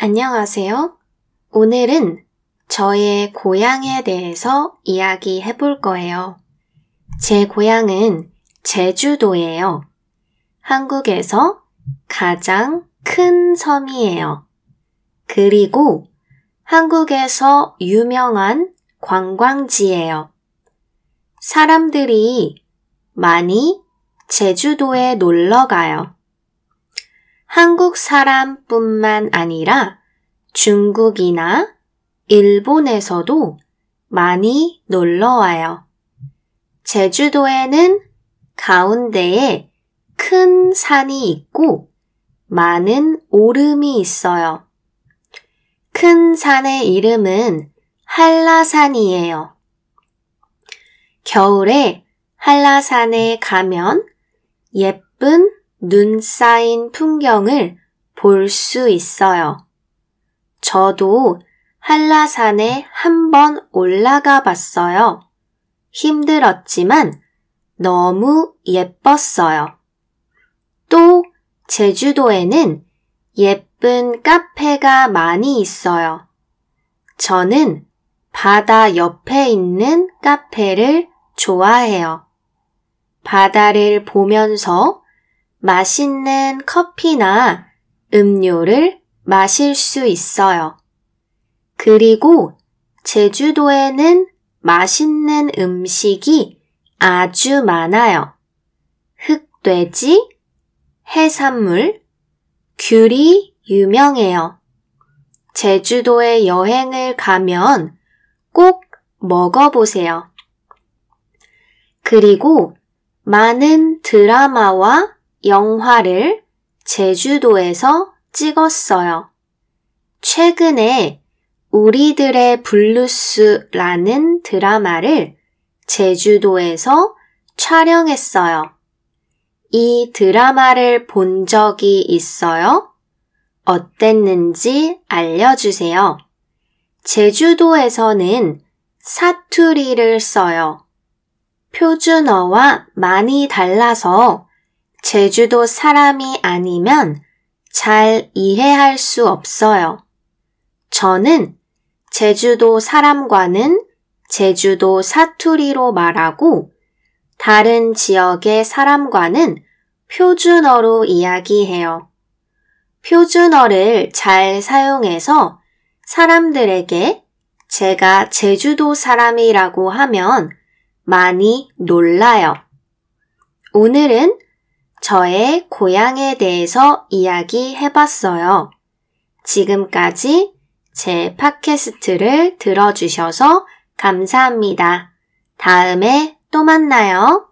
안녕하세요. 오늘은 저의 고향에 대해서 이야기해 볼 거예요. 제 고향은 제주도예요. 한국에서 가장 큰 섬이에요. 그리고 한국에서 유명한 관광지예요. 사람들이 많이 제주도에 놀러 가요. 한국 사람뿐만 아니라 중국이나 일본에서도 많이 놀러 와요. 제주도에는 가운데에 큰 산이 있고 많은 오름이 있어요. 큰 산의 이름은 한라산이에요. 겨울에 한라산에 가면 예쁜 눈 쌓인 풍경을 볼 수 있어요. 저도 한라산에 한 번 올라가 봤어요. 힘들었지만 너무 예뻤어요. 또 제주도에는 예쁜 카페가 많이 있어요. 저는 바다 옆에 있는 카페를 좋아해요. 바다를 보면서 맛있는 커피나 음료를 마실 수 있어요. 그리고 제주도에는 맛있는 음식이 아주 많아요. 흑돼지, 해산물, 귤이 유명해요. 제주도에 여행을 가면 꼭 먹어보세요. 그리고 많은 드라마와 영화를 제주도에서 찍었어요. 최근에 우리들의 블루스라는 드라마를 제주도에서 촬영했어요. 이 드라마를 본 적이 있어요? 어땠는지 알려주세요. 제주도에서는 사투리를 써요. 표준어와 많이 달라서 제주도 사람이 아니면 잘 이해할 수 없어요. 저는 제주도 사람과는 제주도 사투리로 말하고 다른 지역의 사람과는 표준어로 이야기해요. 표준어를 잘 사용해서 사람들에게 제가 제주도 사람이라고 하면 많이 놀라요. 오늘은 저의 고향에 대해서 이야기해 봤어요. 지금까지 제 팟캐스트를 들어주셔서 감사합니다. 다음에 또 만나요.